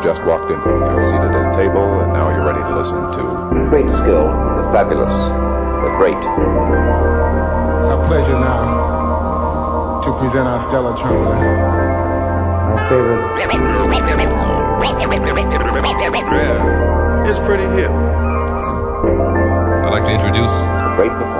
you've just walked in. You're seated at a table, and now you're ready to listen to. Great skill, the fabulous, the great. It's our pleasure now to present our stellar trumpeter, our favorite. Yeah, it's pretty hip. I'd like to introduce A great performer.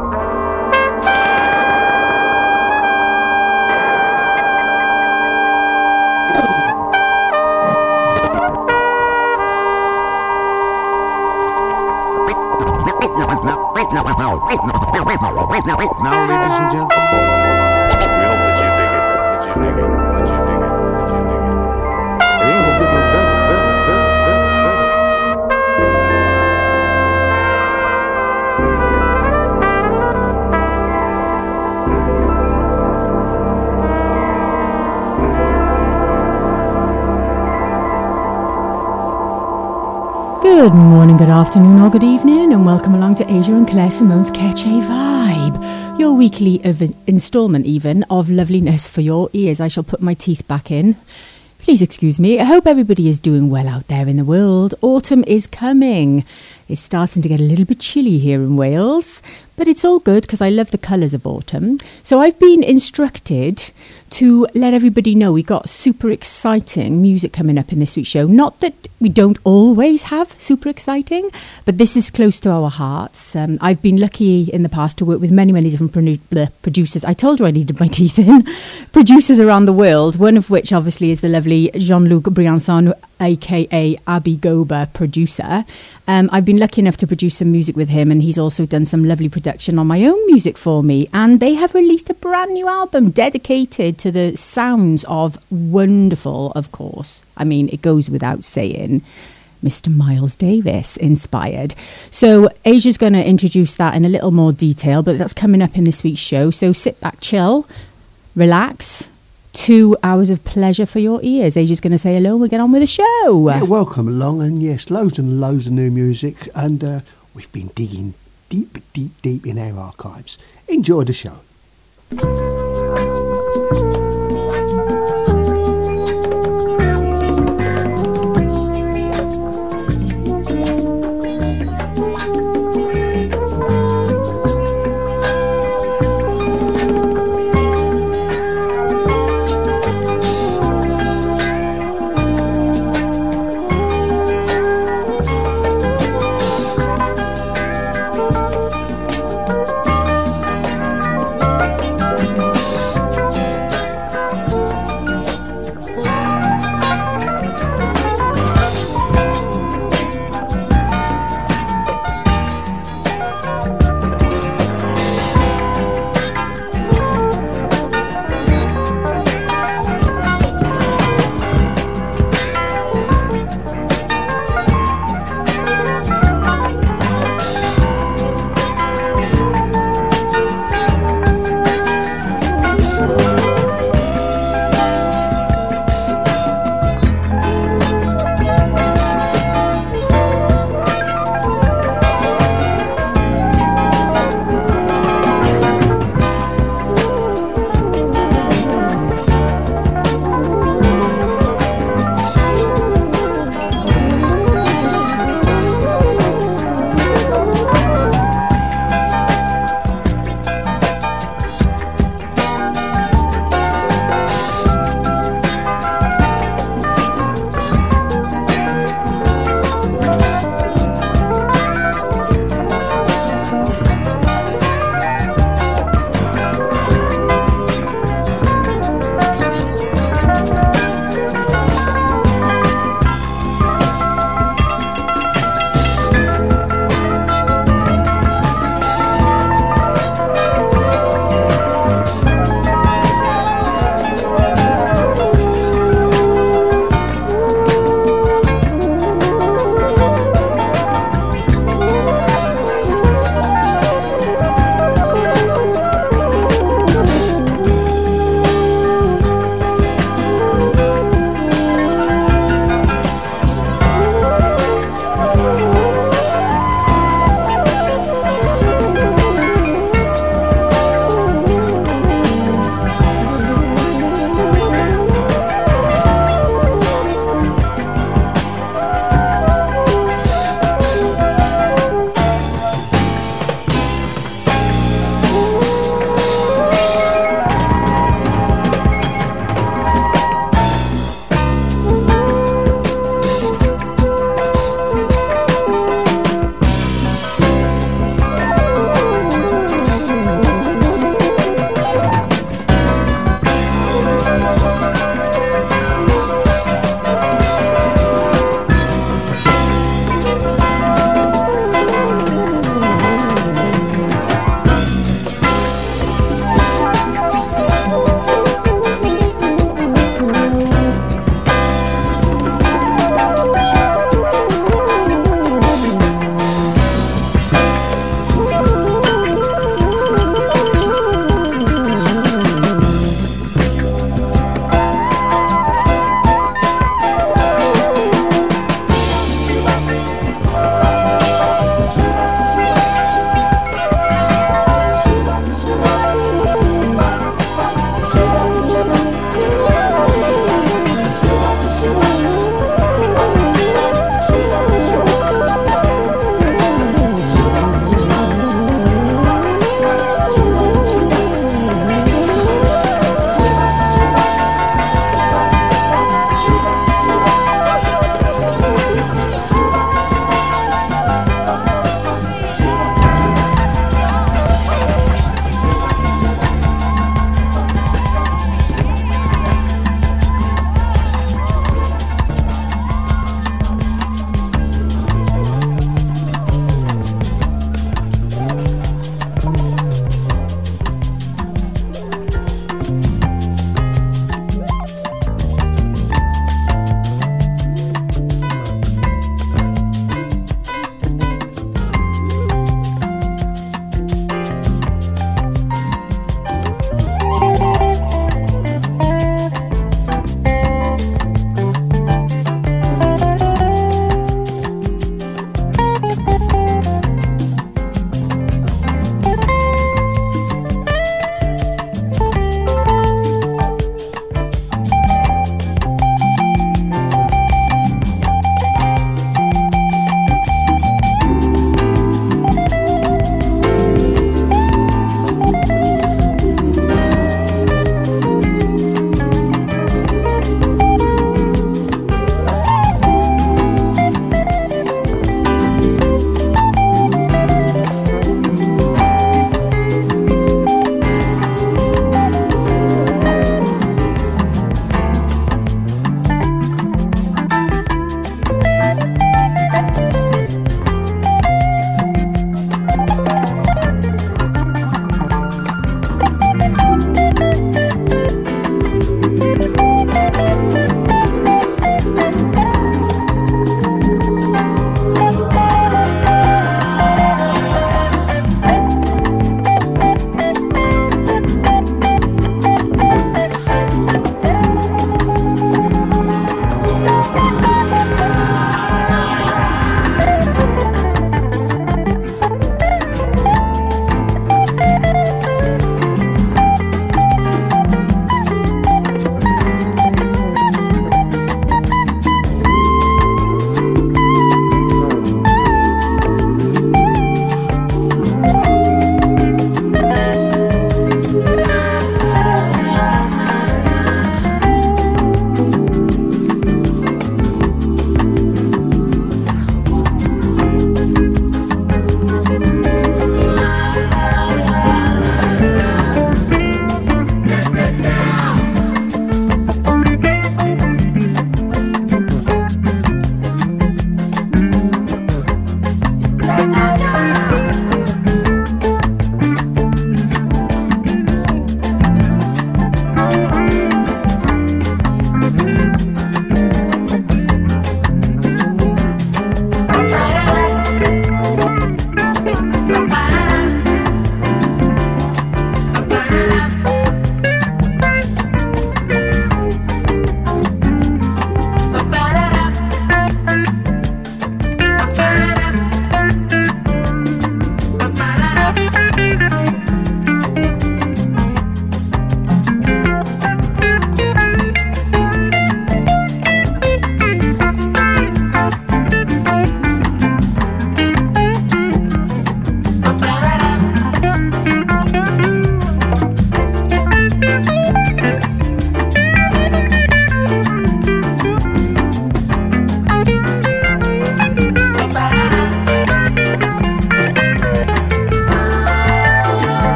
Now, ladies and gentlemen, afternoon, or good evening, and welcome along to Aja and Claire Simone's Ketch a Vibe, your weekly ev- installment, even of loveliness for your ears. I shall put my teeth back in. Please excuse me. I hope everybody is doing well out there in the world. Autumn is coming. It's starting to get a little bit chilly here in Wales, but it's all good because I love the colours of autumn. So I've been instructed to let everybody know we got super exciting music coming up in this week's show. Not that we don't always have super exciting, but this is close to our hearts. Um, I've been lucky in the past to work with many, many different produ- bleh, producers. I told you I needed my teeth in. producers around the world, one of which obviously is the lovely Jean Luc Briançon, aka Abigoba, producer. Um, I've been lucky enough to produce some music with him, and he's also done some lovely production on my own music for me. And they have released a brand new album dedicated to the sounds of wonderful, of course. I mean, it goes without saying. Mr. Miles Davis inspired. So, Aja's going to introduce that in a little more detail, but that's coming up in this week's show. So, sit back, chill, relax. Two hours of pleasure for your ears. Aja's going to say hello and we'll get on with the show. Yeah, welcome along, and yes, loads and loads of new music, and uh, we've been digging deep, deep, deep in our archives. Enjoy the show.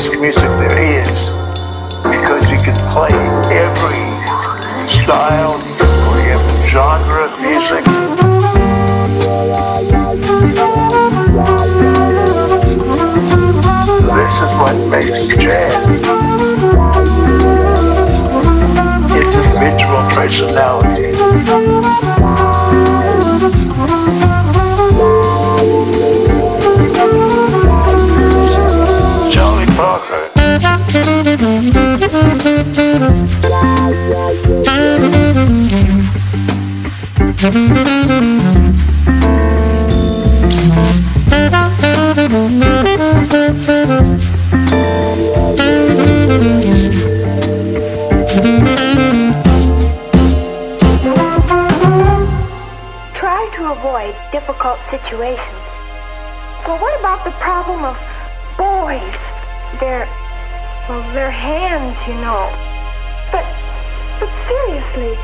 Greatest music there is. Because you can play every style, you can play every genre of music. This is what makes jazz. Individual personality. Difficult situations. But what about the problem of well, their hands, you know. But, but seriously,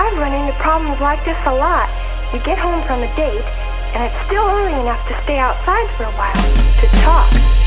I've run into problems like this a lot. You get home from a date, and it's still early enough to stay outside for a while to talk.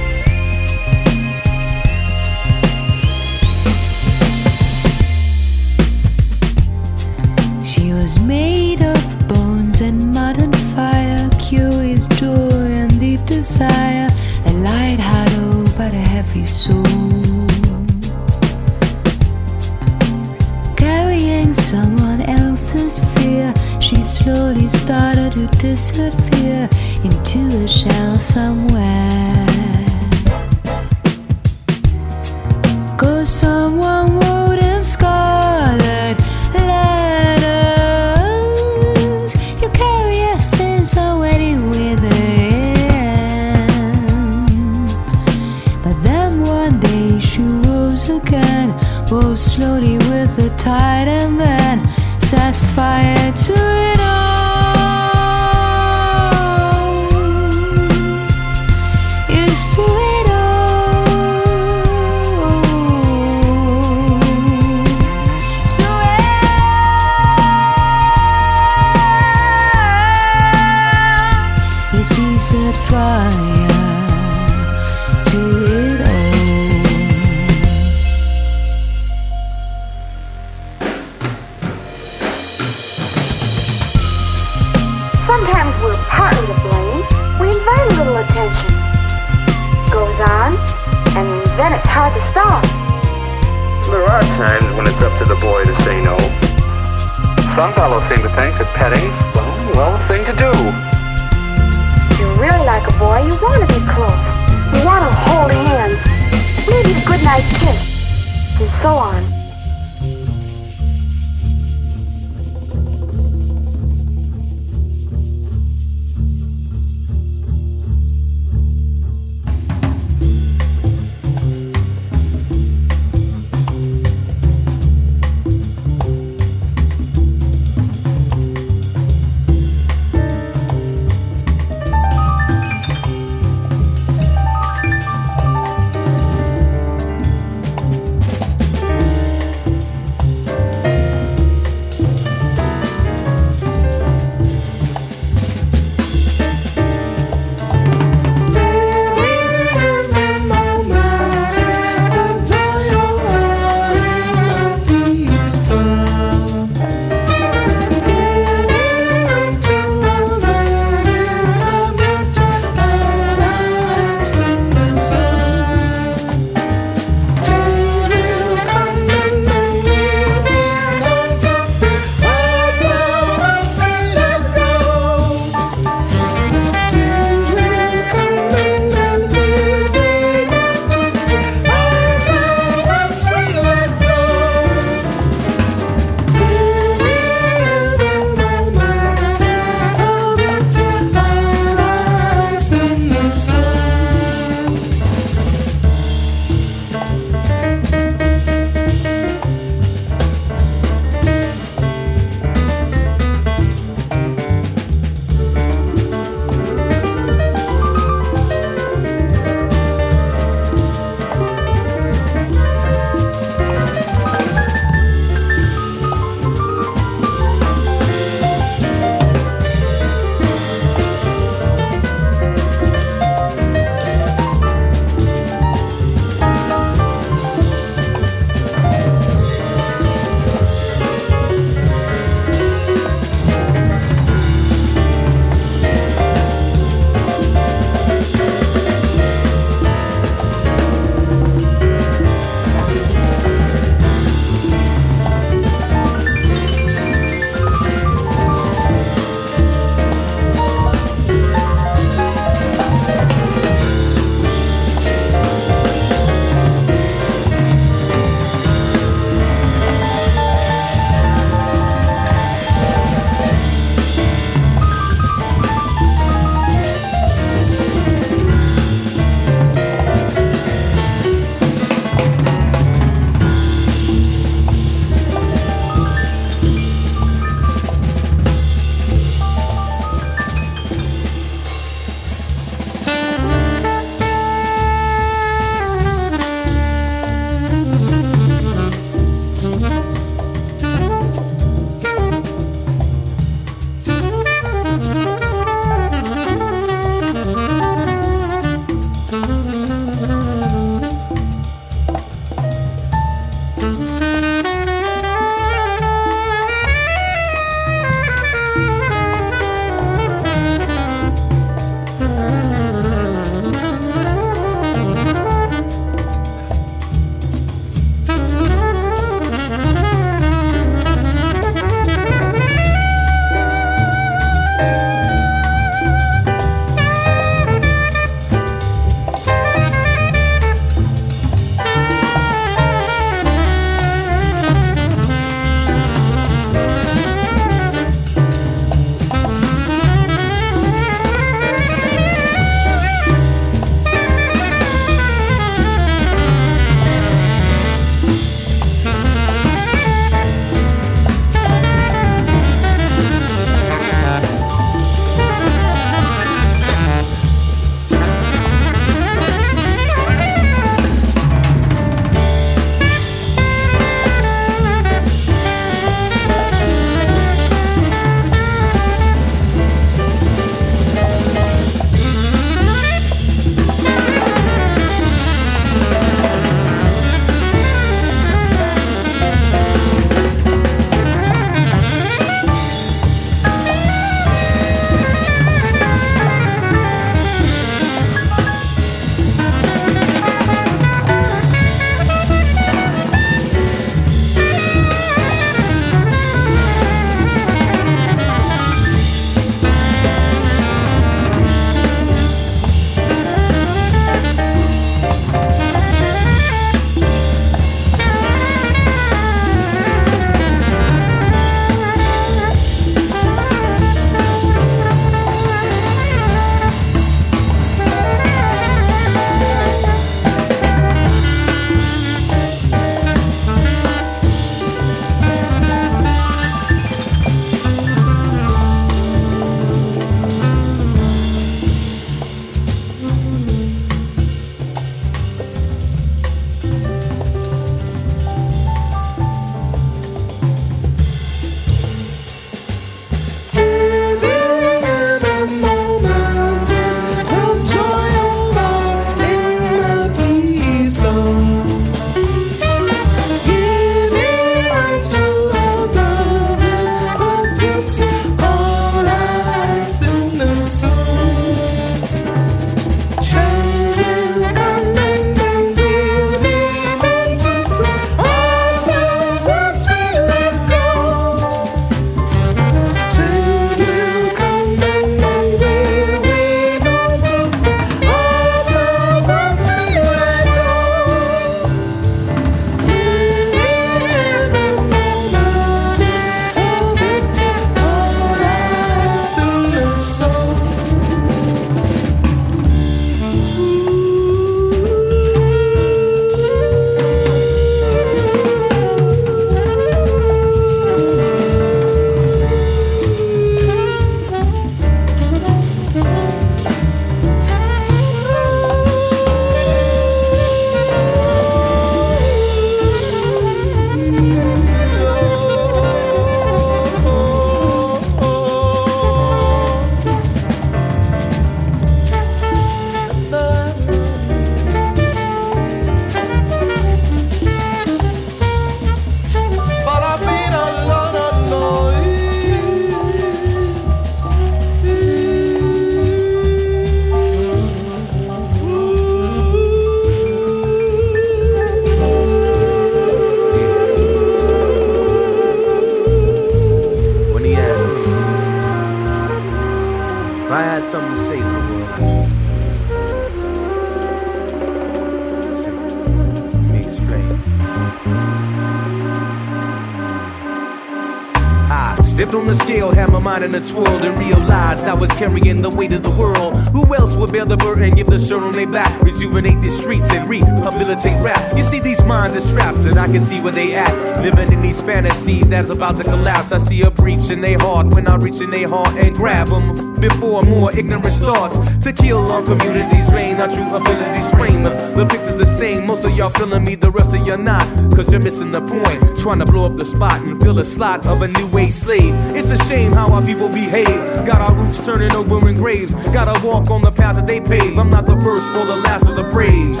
Mind in a twirl, and realized I was carrying the weight of the world. Who else would bear the burden, give the shirt on their back, rejuvenate the streets and rehabilitate rap? You see, these minds are trapped, and I can see where they at. Living in these fantasies that's about to collapse. I see a breach in their heart when I reach in their heart and grab them before more ignorant starts to kill our communities, drain our true abilities, frame us. The picture's the same, most of y'all feeling me, the rest of y'all not. Cause you're missing the point, trying to blow up the spot and fill a slot of a new age slave. It's a shame how our people behave. Got our roots turning over in graves. Gotta walk on the path that they pave. I'm not the first or the last of the braves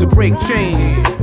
to break chains.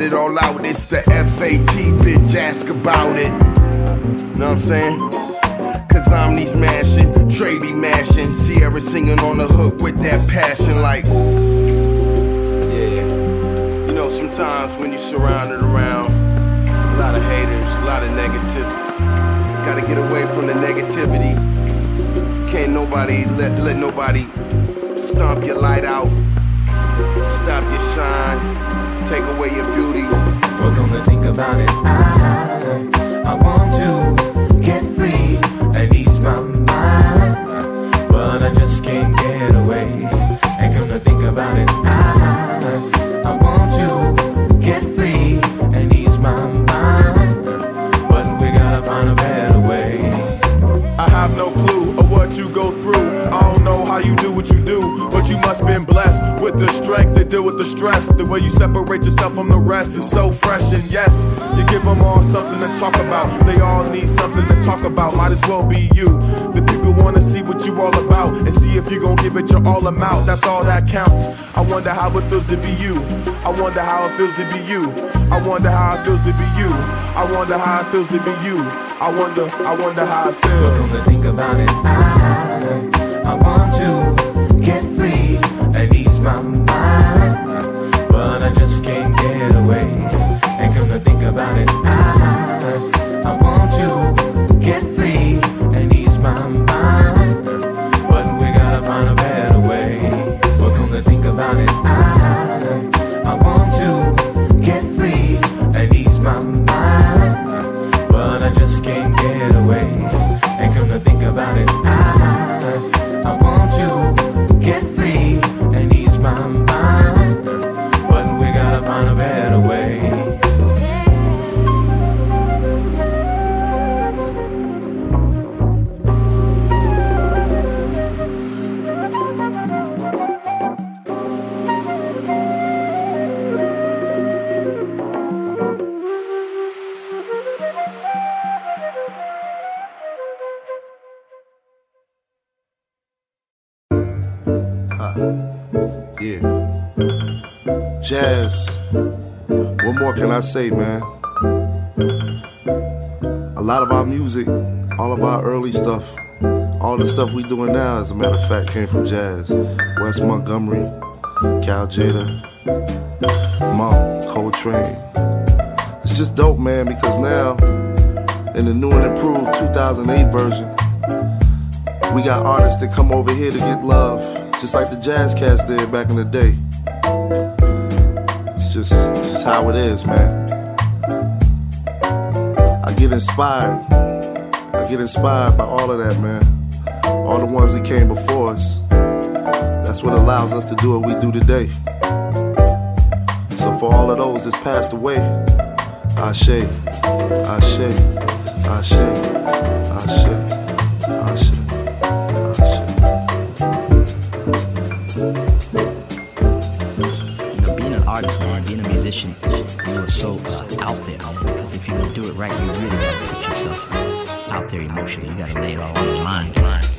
It all out. It's the FAT, bitch, ask about it. Know what I'm saying? Cause I'm these mashing, Trady mashing, Sierra singing on the hook with that passion, like. Yeah, you know, sometimes when you're surrounded around a lot of haters, a lot of negative, gotta get away from the negativity. Can't nobody let, let nobody stomp your light out, stop your shine, take away your beauty. But come to think about it, I, with the stress. The way you separate yourself from the rest is so fresh, and yes, you give them all something to talk about. They all need something to talk about. Might as well be you. The people wanna see what you all about and see if you gon' give it your all amount. That's all that counts. I wonder how it feels to be you. I wonder how it feels to be you. I wonder how it feels to be you. I wonder how it feels to be you. I wonder, I wonder how it feels. Come to think about it, I, I want to get free and ease my mind, say, man? A lot of our music, all of our early stuff, all the stuff we doing now, as a matter of fact, came from jazz. Wes Montgomery, Cal Tjader, Monk, Coltrane. It's just dope, man, because now, in the new and improved 2008 version, we got artists that come over here to get love, just like the jazz cats did back in the day. It's just, it's just how it is, man get inspired. I get inspired by all of that, man. All the ones that came before us. That's what allows us to do what we do today. So for all of those that's passed away, I shake, I shake, I shake, I shake. being an artist, man, being a musician, you know, so uh, out there right, you really gotta put yourself out there emotionally. You gotta lay it all on the line.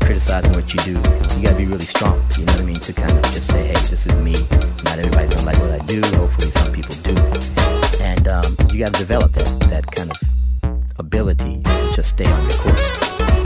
criticizing what you do, you gotta be really strong, you know what I mean, to kind of just say, hey, this is me. Not everybody's gonna like what I do, hopefully some people do. And um, you gotta develop that, that kind of ability to just stay on your course.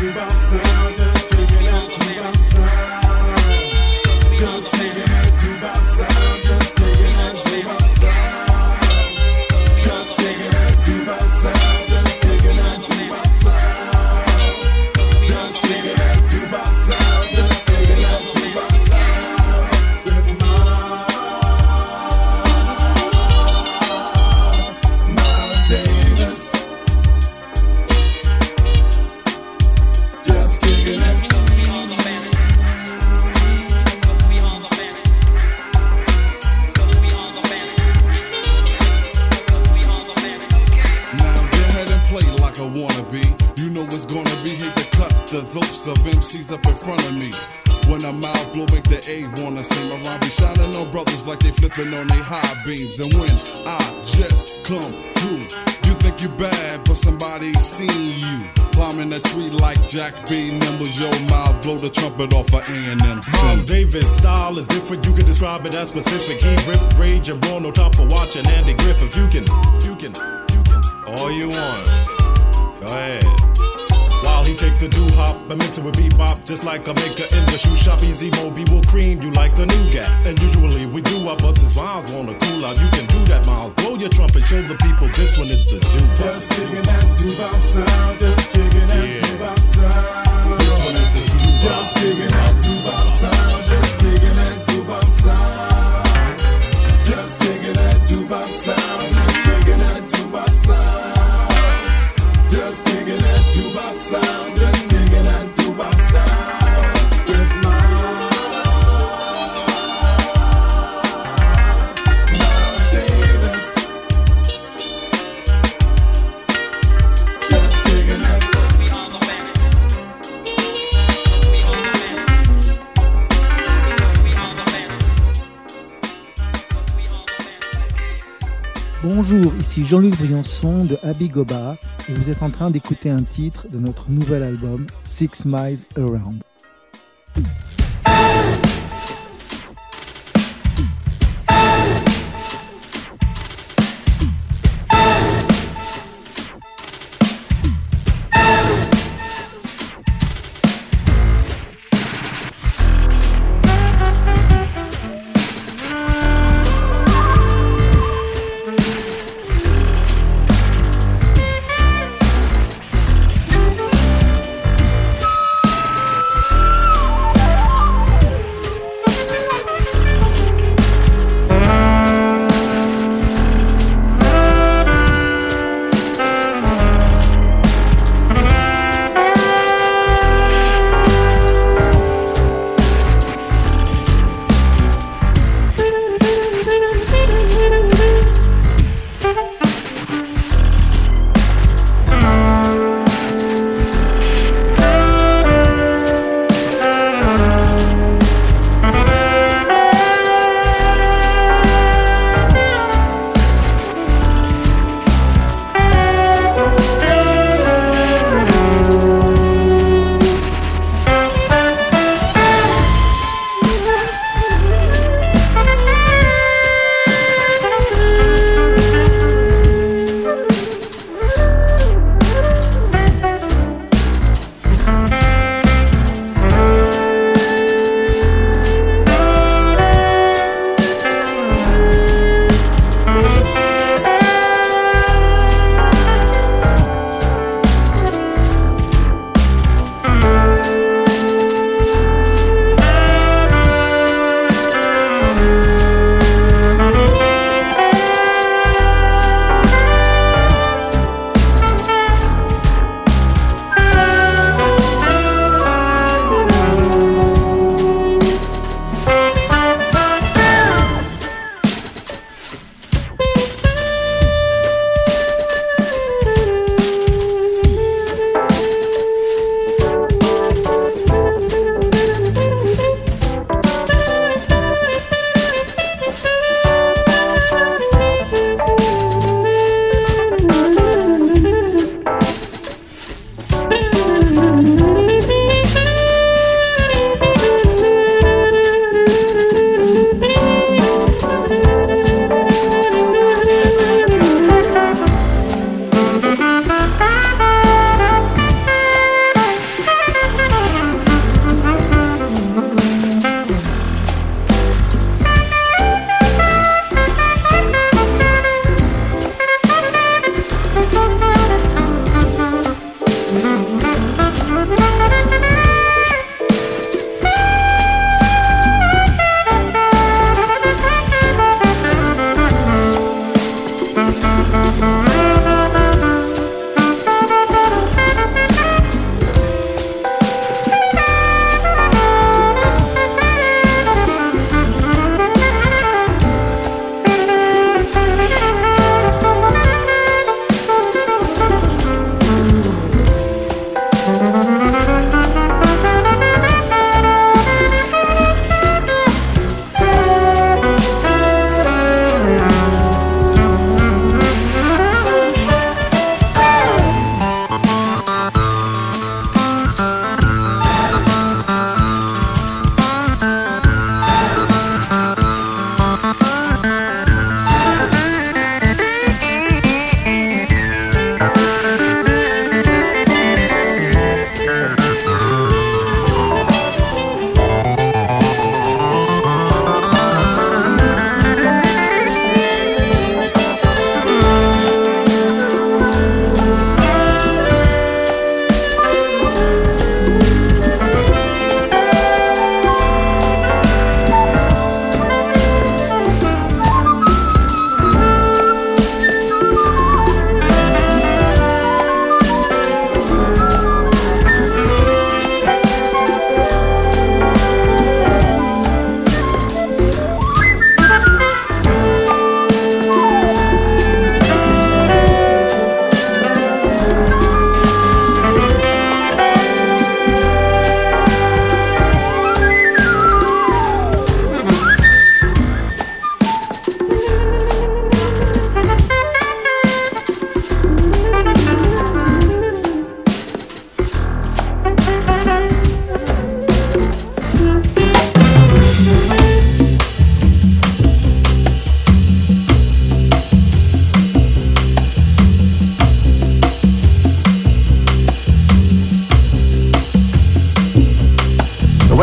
vibração. You can describe it as specific. He rip, rage, and raw. No time for watching Andy Griffith. You can, you can, you can. All you want. Go ahead. While he take the doo hop and mix it with bebop, just like a maker in the shoe shop. Easy Mo Bee will cream you like the nougat. And usually we do our but since Miles wanna cool out, you can do that, Miles. Blow your trumpet, show the people this one is the doo Just kicking that doo-bop sound, just kicking that doo-bop sound. This one is the doo Just kicking that doo-bop sound, just kicking that that ici Jean-Luc Briançon de Abigoba et vous êtes en train d'écouter un titre de notre nouvel album Six Miles Around.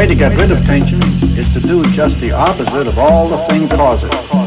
way to get rid of tension is to do just the opposite of all the things that cause it.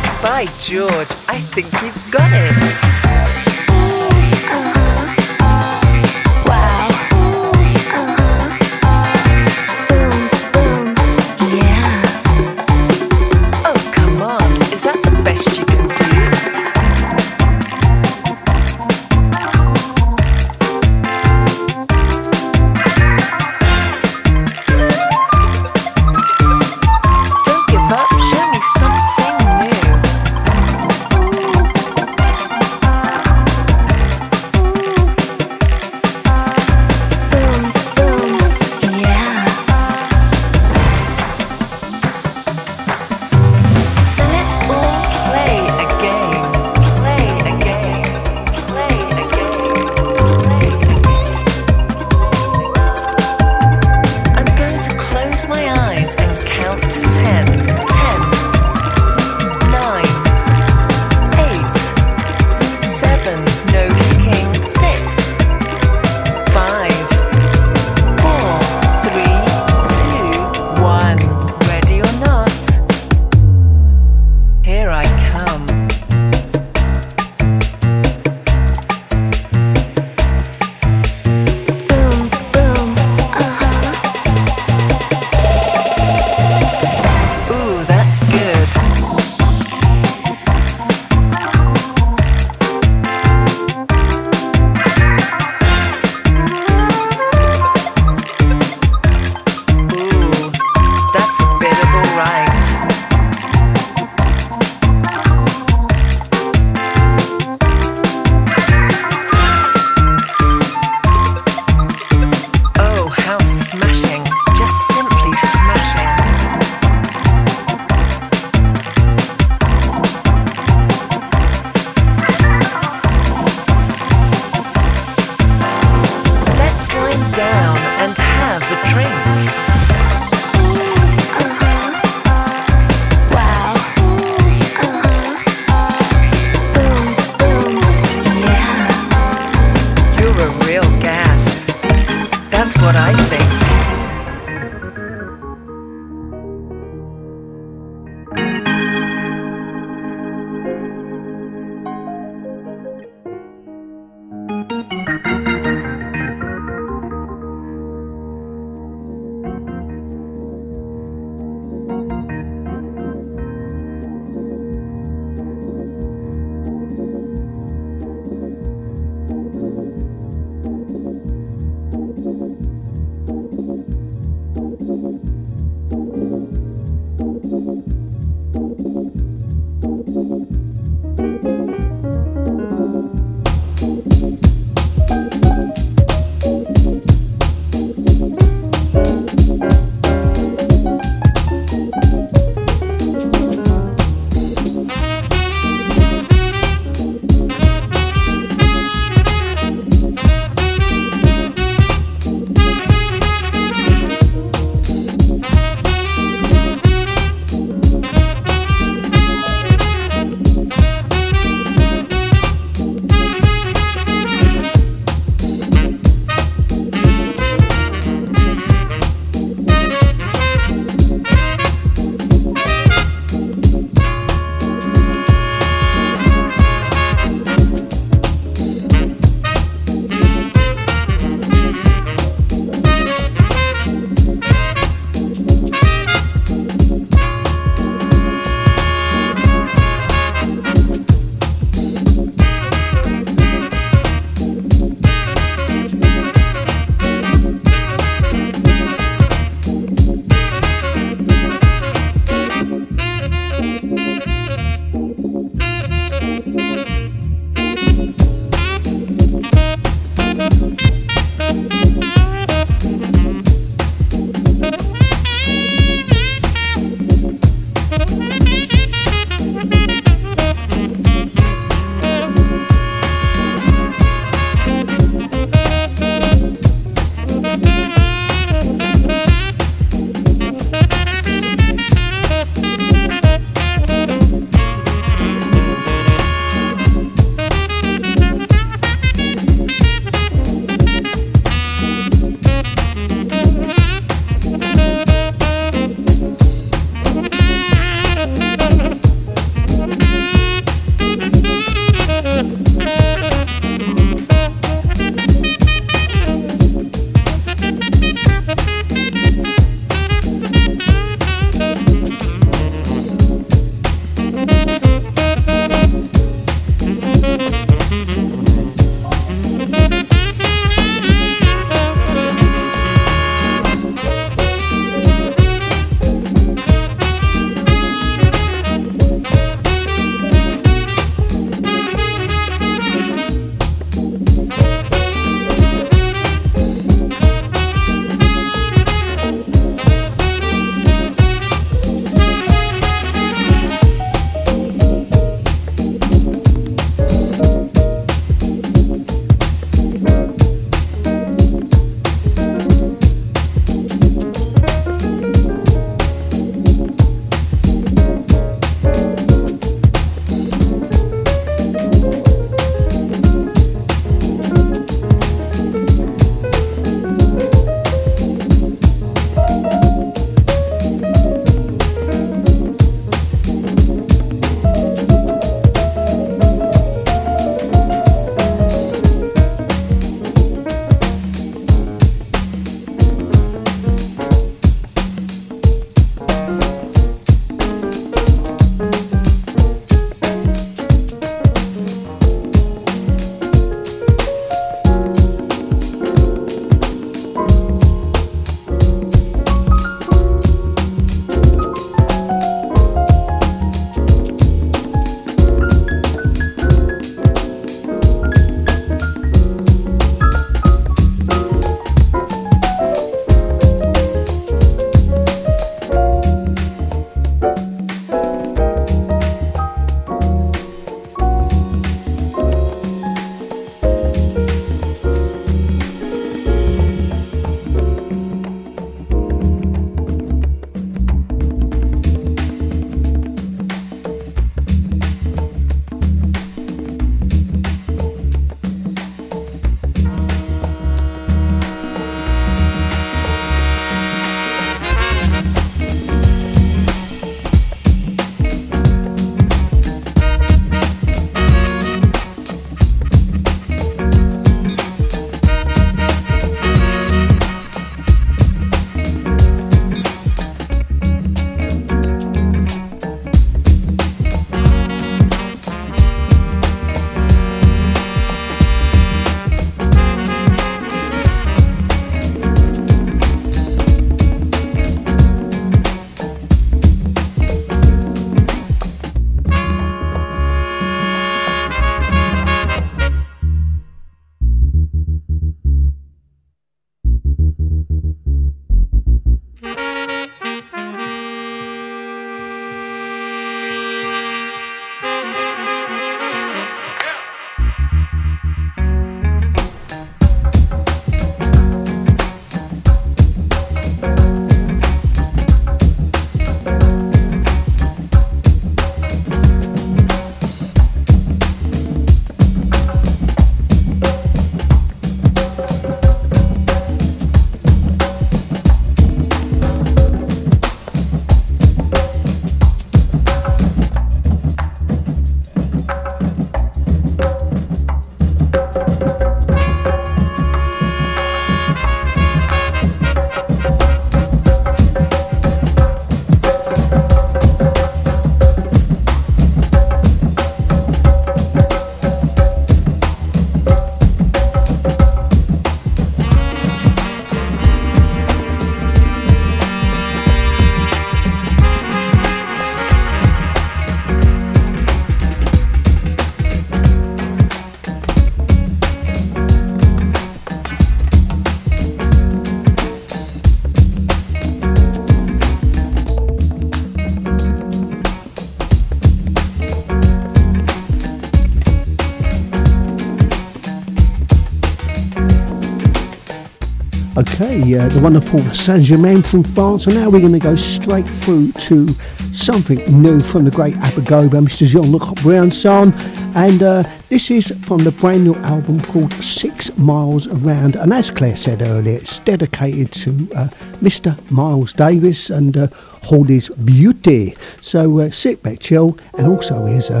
Okay, uh, the wonderful Saint Germain from France, and now we're going to go straight through to something new from the great Abigoba, Mr. Jean-Luc Briançon, and uh, this is from the brand new album called Six Miles Around, and as Claire said earlier, it's dedicated to uh, Mr. Miles Davis and uh, all his beauty. So uh, sit back, chill, and also here's a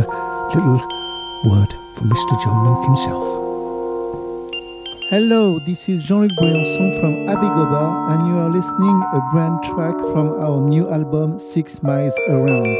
little word from Mr. Jean-Luc himself. Hello, this is Jean-Luc Briançon from Abigoba, and you are listening a brand track from our new album Six Miles Around.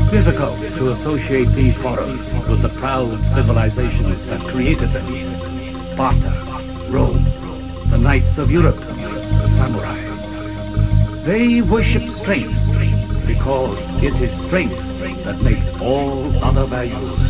is difficult to associate these horrors with the proud civilizations that created them. Sparta, Rome, the knights of Europe, the samurai. They worship strength because it is strength that makes all other values.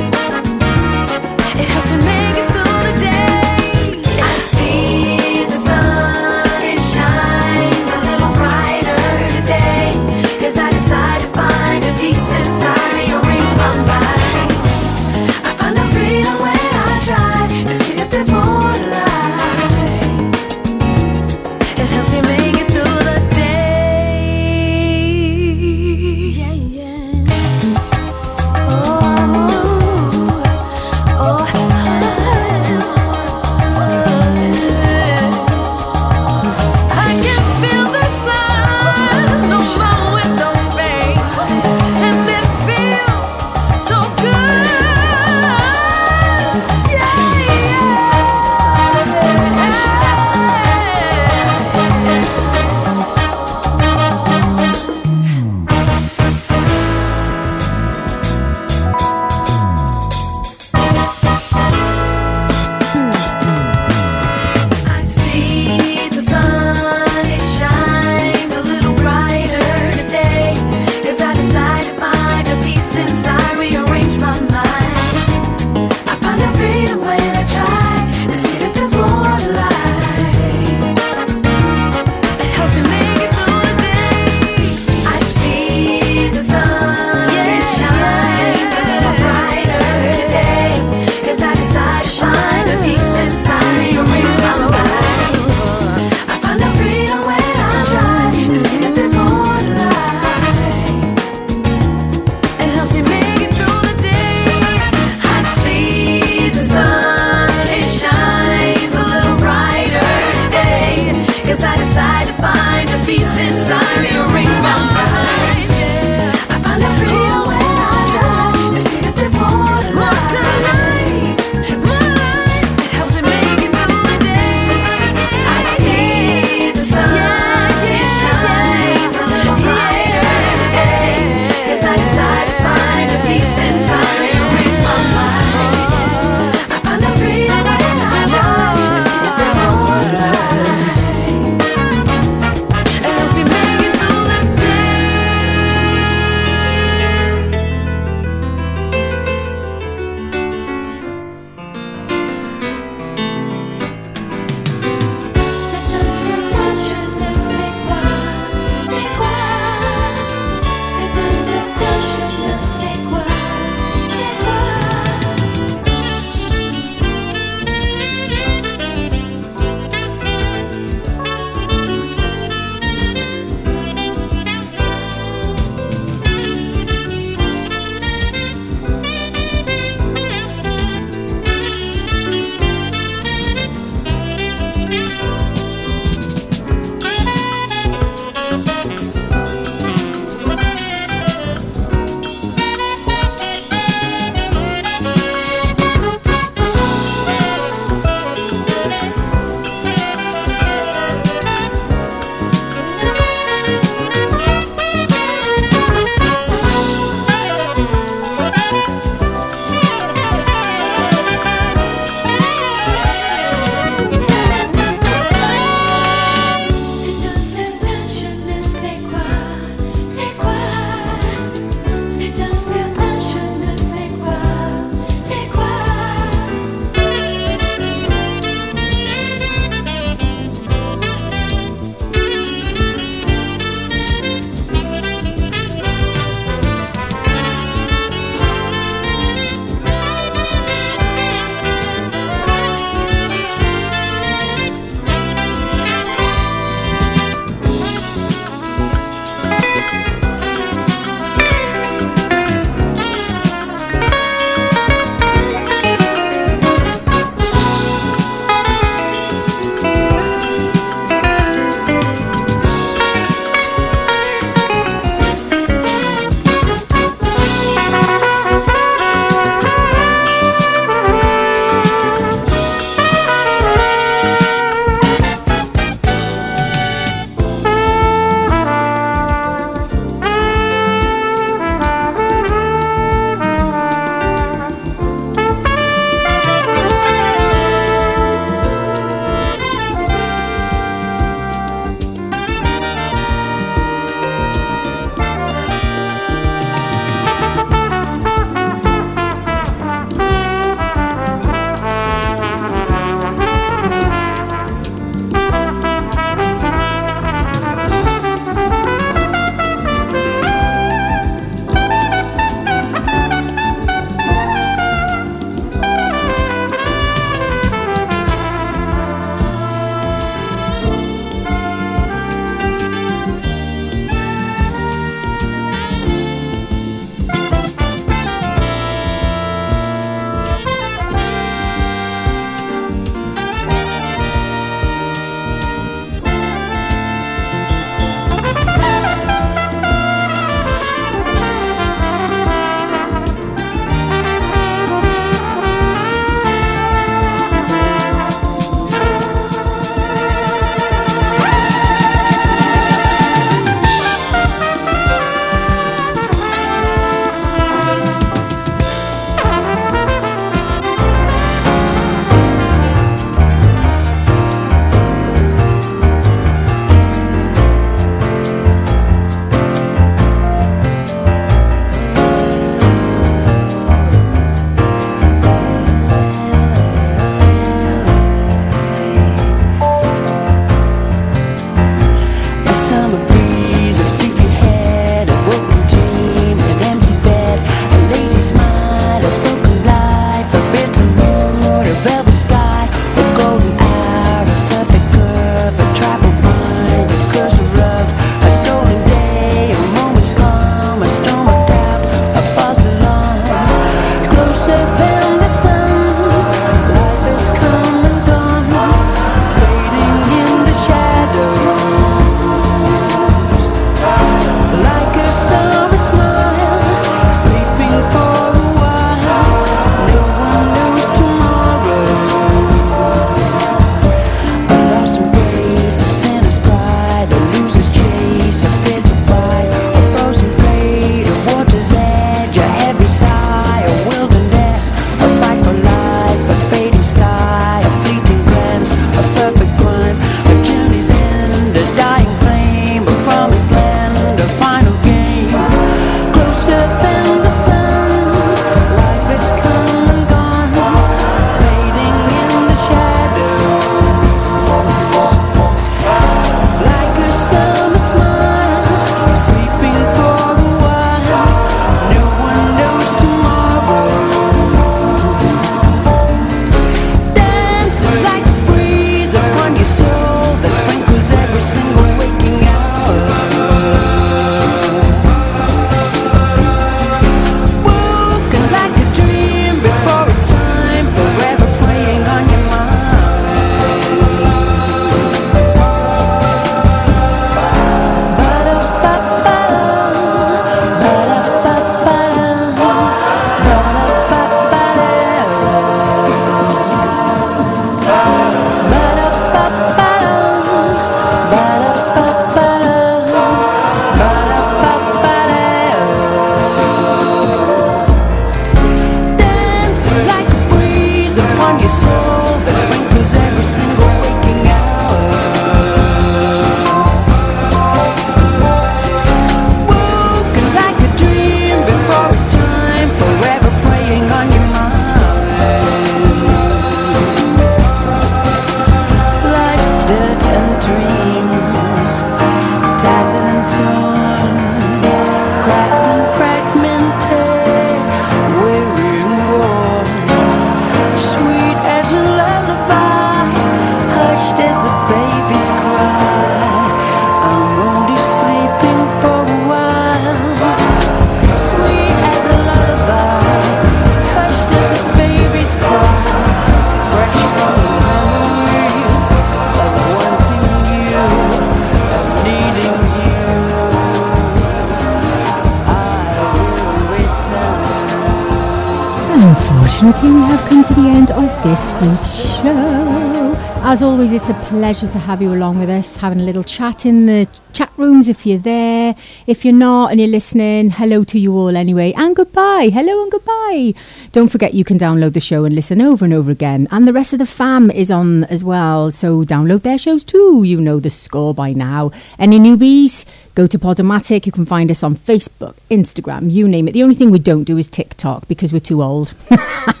Pleasure to have you along with us, having a little chat in the chat rooms if you're there. If you're not and you're listening, hello to you all anyway, and goodbye. Hello and goodbye. Don't forget you can download the show and listen over and over again. And the rest of the fam is on as well, so download their shows too. You know the score by now. Any newbies? Go to Podomatic. You can find us on Facebook, Instagram, you name it. The only thing we don't do is TikTok because we're too old.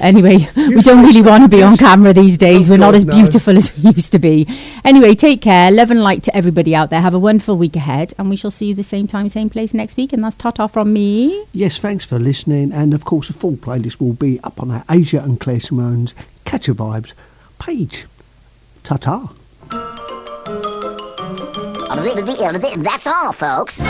anyway, we don't really want to be on camera these days. we're not as no. beautiful as we used to be. Anyway, take care. Love and light to everybody out there. Have a wonderful week ahead, and we shall see you the same time, same place next week. And that's Tata from me. Yes, thanks for listening. And of course, the full playlist will be up on our Aja and Claire Simone's Ketch a Vibes page. Ta ta. That's all, folks.